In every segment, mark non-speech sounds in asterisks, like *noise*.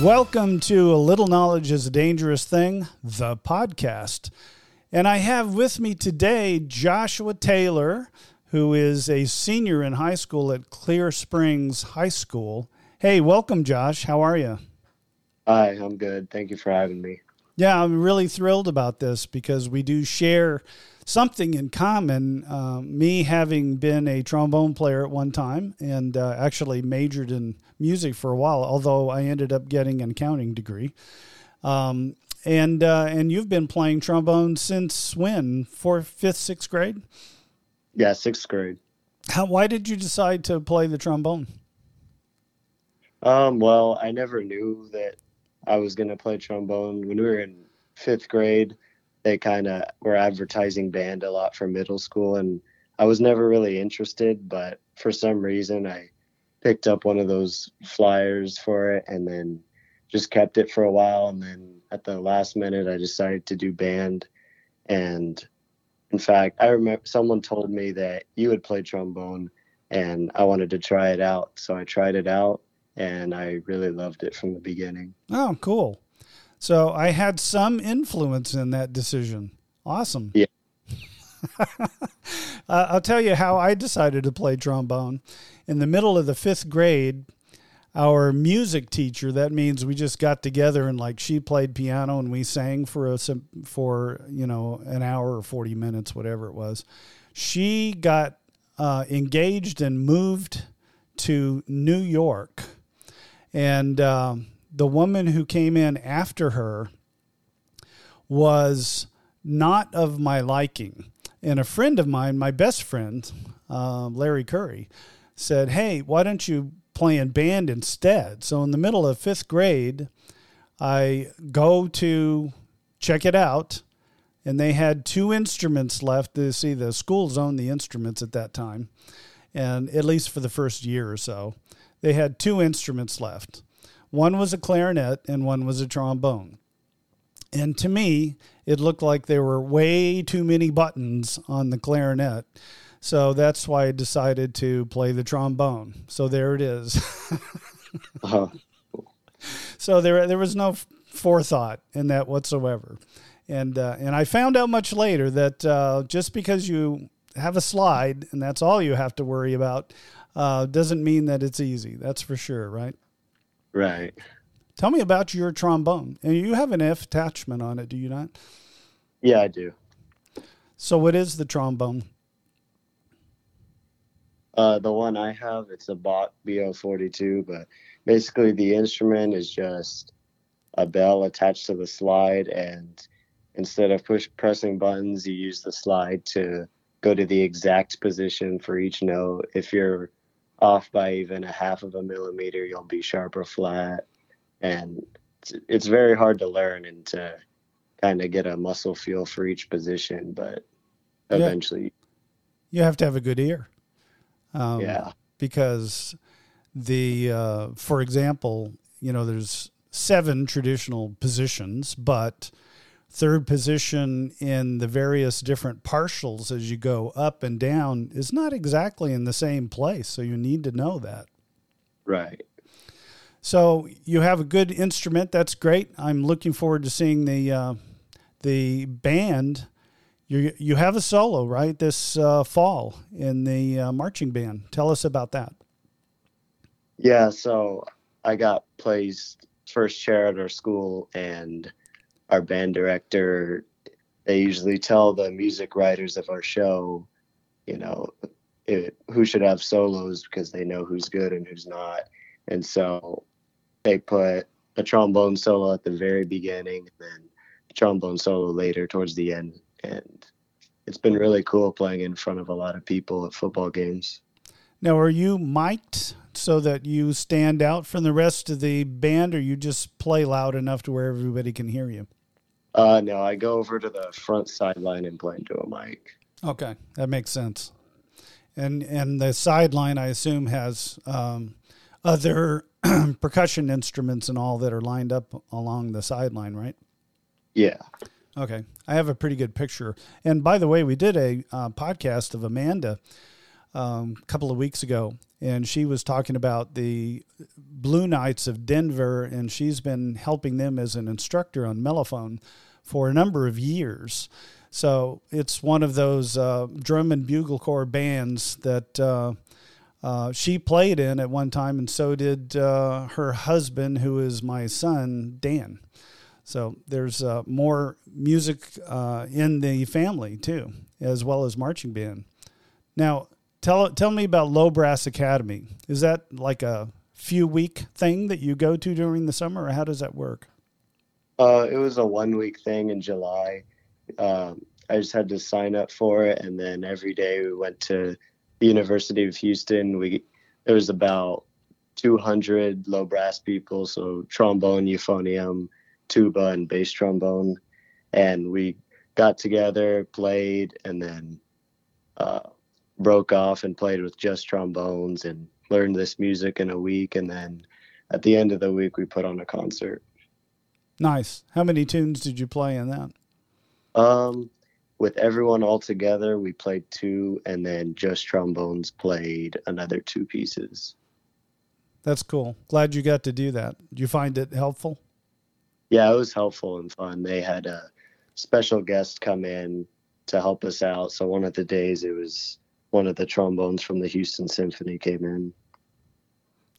Welcome to A Little Knowledge is a Dangerous Thing, the podcast. And I have with me today Joshua Taylor, who is a senior in high school at Clear Springs High School. Hey, welcome, Josh. How are you? Hi, I'm good. Thank you for having me. Yeah, I'm really thrilled about this because we do share something in common. Uh, me having been a trombone player at one time and uh, actually majored in music for a while, although I ended up getting an accounting degree. Um, and uh, and you've been playing trombone since when? Fourth, fifth, sixth grade? Yeah, sixth grade. How? Why did you decide to play the trombone? Um, well, I never knew that I was going to play trombone. When we were in fifth grade, they kind of were advertising band a lot for middle school, and I was never really interested. But for some reason, I picked up one of those flyers for it, and then just kept it for a while. And then at the last minute, I decided to do band. And in fact, I remember someone told me that you would play trombone, and I wanted to try it out. So I tried it out, and I really loved it from the beginning. Oh, cool. So I had some influence in that decision. Awesome. Yeah. *laughs* uh, I'll tell you how I decided to play trombone. In the middle of the fifth grade, our music teacher, that means we just got together and like she played piano and we sang for a, for, you know, an hour or 40 minutes, whatever it was. She got uh, engaged and moved to New York. And, um, the woman who came in after her was not of my liking. And a friend of mine, my best friend, uh, Larry Curry, said, Hey, why don't you play in band instead? So in the middle of fifth grade, I go to check it out. And they had two instruments left. To see, the schools owned the instruments at that time, and at least for the first year or so, they had two instruments left. One was a clarinet and one was a trombone. And to me, it looked like there were way too many buttons on the clarinet. So that's why I decided to play the trombone. So there it is. *laughs* uh-huh. So there, there was no forethought in that whatsoever. And, uh, and I found out much later that uh, just because you have a slide and that's all you have to worry about uh, doesn't mean that it's easy. That's for sure, right? Right. Tell me about your trombone. And you have an F attachment on it, do you not? Yeah, I do. So, what is the trombone? Uh, the one I have, it's a Bach BO42, but basically the instrument is just a bell attached to the slide, and instead of push pressing buttons, you use the slide to go to the exact position for each note. If you're off by even a half of a millimeter, you'll be sharp or flat. And it's, it's very hard to learn and to kind of get a muscle feel for each position, but eventually. You have to have a good ear. Um, yeah. Because the, uh, for example, you know, there's seven traditional positions, but third position in the various different partials as you go up and down is not exactly in the same place. So you need to know that. Right. So you have a good instrument. That's great. I'm looking forward to seeing the uh, the band. You you have a solo right this uh, fall in the uh, marching band. Tell us about that. Yeah. So I got placed first chair at our school and our band director, they usually tell the music writers of our show, you know, it, who should have solos because they know who's good and who's not. And so they put a trombone solo at the very beginning and then a trombone solo later towards the end. And it's been really cool playing in front of a lot of people at football games. Now, are you mic'd so that you stand out from the rest of the band, or you just play loud enough to where everybody can hear you? Uh, no, I go over to the front sideline and play into a mic. Okay, that makes sense. And and the sideline, I assume, has um, other *clears throat* percussion instruments and all that are lined up along the sideline, right? Yeah. Okay, I have a pretty good picture. And by the way, we did a uh, podcast of Amanda um, a couple of weeks ago, and she was talking about the Blue Knights of Denver, and she's been helping them as an instructor on mellophone for a number of years. So it's one of those uh, drum and bugle corps bands that uh, uh, she played in at one time, and so did uh, her husband, who is my son, Dan. So there's uh, more music uh, in the family too, as well as marching band. Now, tell tell me about Low Brass Academy. Is that like a few week thing that you go to during the summer, or how does that work? Uh, it was a one week thing in July. Um, I just had to sign up for it, and then every day we went to the University of Houston. We there was about 200 low brass people, so trombone, euphonium, tuba and bass trombone, and we got together, played, and then uh, broke off and played with just trombones and learned this music in a week. And then at the end of the week, we put on a concert. Nice. How many tunes did you play in that? Um, with everyone all together, we played two, and then just trombones played another two pieces. That's cool. Glad you got to do that. Did you find it helpful? yeah, it was helpful and fun. They had a special guest come in to help us out. So one of the days it was one of the trombones from the Houston Symphony came in.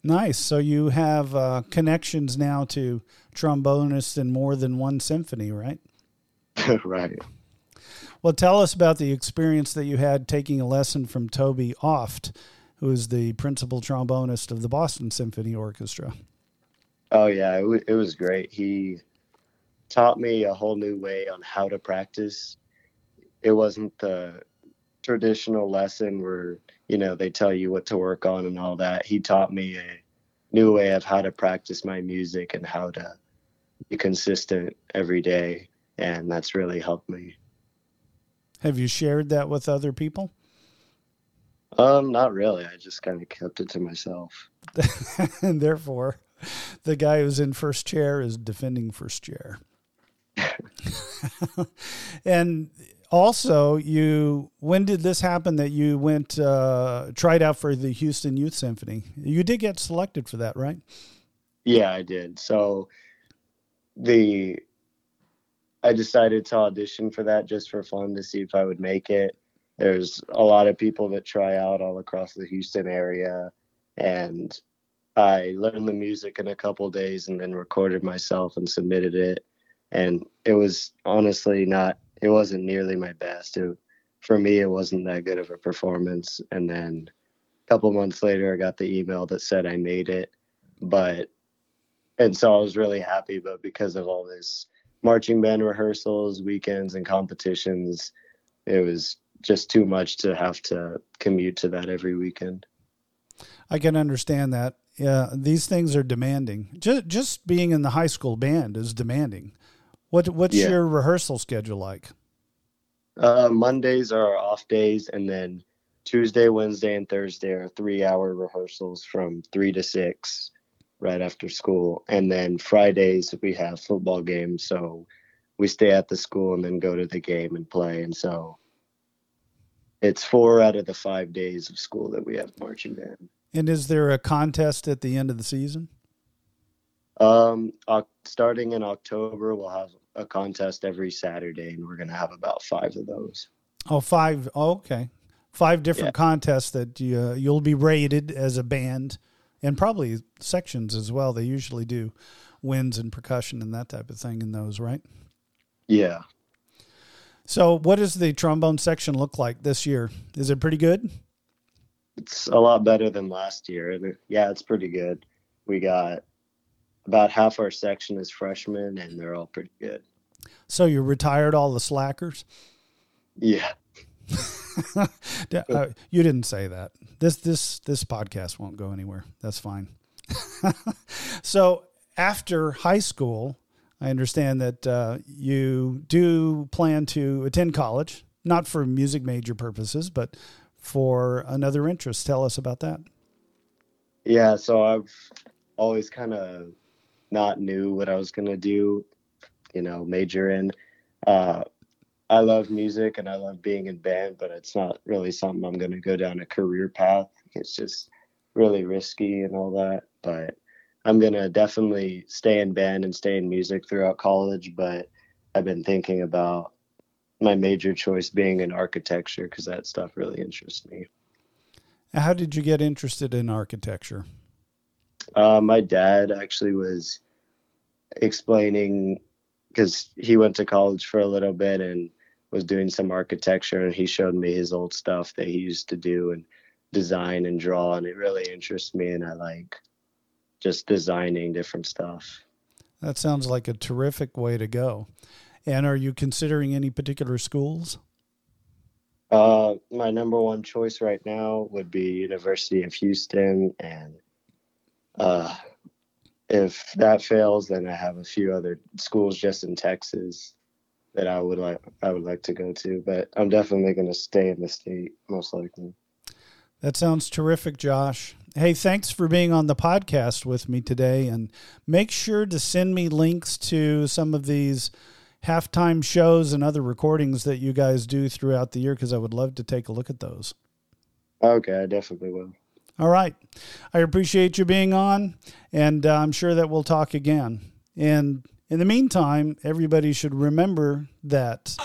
Nice. So you have uh, connections now to trombonists in more than one symphony, right? *laughs* right. Well, tell us about the experience that you had taking a lesson from Toby Oft, who is the principal trombonist of the Boston Symphony Orchestra. Oh yeah, it, w- it was great. He taught me a whole new way on how to practice. It wasn't the traditional lesson where you know they tell you what to work on and all that. He taught me a new way of how to practice my music and how to be consistent every day, and that's really helped me. Have you shared that with other people? Um, not really. I just kind of kept it to myself. and *laughs* therefore, the guy who's in first chair is defending first chair. *laughs* *laughs* and also, you when did this happen that you went uh, tried out for the Houston Youth Symphony? You did get selected for that, right? Yeah, I did. So the I decided to audition for that just for fun to see if I would make it. There's a lot of people that try out all across the Houston area and I learned the music in a couple days and then recorded myself and submitted it. And it was honestly not, it wasn't nearly my best. It, for me, it wasn't that good of a performance. And then a couple months later, I got the email that said I made it. But, and so I was really happy. But because of all this marching band rehearsals, weekends, and competitions, it was just too much to have to commute to that every weekend. I can understand that yeah, these things are demanding. Just just being in the high school band is demanding. What what's yeah. your rehearsal schedule like? Uh, Mondays are off days, and then Tuesday, Wednesday, and Thursday are three-hour rehearsals from three to six, right after school. And then Fridays we have football games, so we stay at the school and then go to the game and play. And so it's four out of the five days of school that we have marching band. And is there a contest at the end of the season? Um, starting in October, we'll have a contest every Saturday, and we're going to have about five of those. Oh, five. Oh, okay. Five different yeah. contests that you, uh, you'll be rated as a band and probably sections as well. They usually do winds and percussion and that type of thing in those, right? Yeah. So, what does the trombone section look like this year? Is it pretty good? it's a lot better than last year. Yeah, it's pretty good. We got about half our section is freshmen, and they're all pretty good. So you retired all the slackers? Yeah. *laughs* uh, you didn't say that. This this this podcast won't go anywhere. That's fine. *laughs* so after high school, I understand that uh, you do plan to attend college, not for music major purposes, but for another interest. Tell us about that. Yeah, so I've always kind of not knew what I was going to do, you know, major in. uh, I love music and I love being in band, but it's not really something I'm going to go down a career path. It's just really risky and all that. But I'm going to definitely stay in band and stay in music throughout college. But I've been thinking about my major choice being in architecture because that stuff really interests me. How did you get interested in architecture? Uh, my dad actually was explaining because he went to college for a little bit and was doing some architecture and he showed me his old stuff that he used to do and design and draw and it really interests me and I like just designing different stuff. That sounds like a terrific way to go. And are you considering any particular schools? Uh, my number one choice right now would be University of Houston, and uh, if that fails, then I have a few other schools just in Texas that I would like I would like to go to. But I'm definitely going to stay in the state, most likely. That sounds terrific, Josh. Hey, thanks for being on the podcast with me today, and make sure to send me links to some of these halftime shows and other recordings that you guys do throughout the year because I would love to take a look at those. Okay, I definitely will. All right. I appreciate you being on, and uh, I'm sure that we'll talk again. And in the meantime, everybody should remember that.